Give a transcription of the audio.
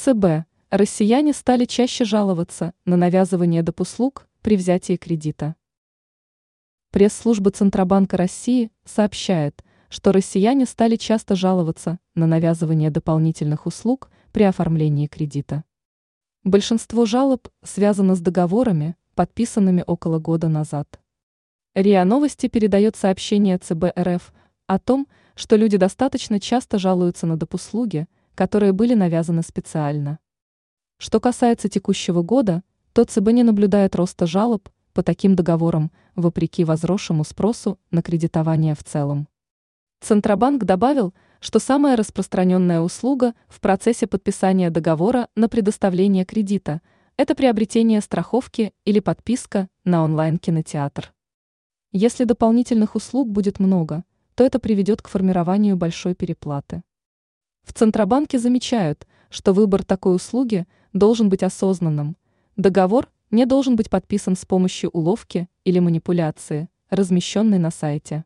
ЦБ. Россияне стали чаще жаловаться на навязывание доп. услуг при взятии кредита. Пресс-служба Центробанка России сообщает, что россияне стали часто жаловаться на навязывание дополнительных услуг при оформлении кредита. Большинство жалоб связано с договорами, подписанными около года назад. РИА Новости передает сообщение ЦБ РФ о том, что люди достаточно часто жалуются на доп. Которые были навязаны специально. Что касается текущего года, то ЦБ не наблюдает роста жалоб по таким договорам, вопреки возросшему спросу на кредитование в целом. Центробанк добавил, что самая распространенная услуга в процессе подписания договора на предоставление кредита – это приобретение страховки или подписка на онлайн-кинотеатр. Если дополнительных услуг будет много, то это приведет к формированию большой переплаты. В Центробанке замечают, что выбор такой услуги должен быть осознанным. Договор не должен быть подписан с помощью уловки или манипуляции, размещенной на сайте.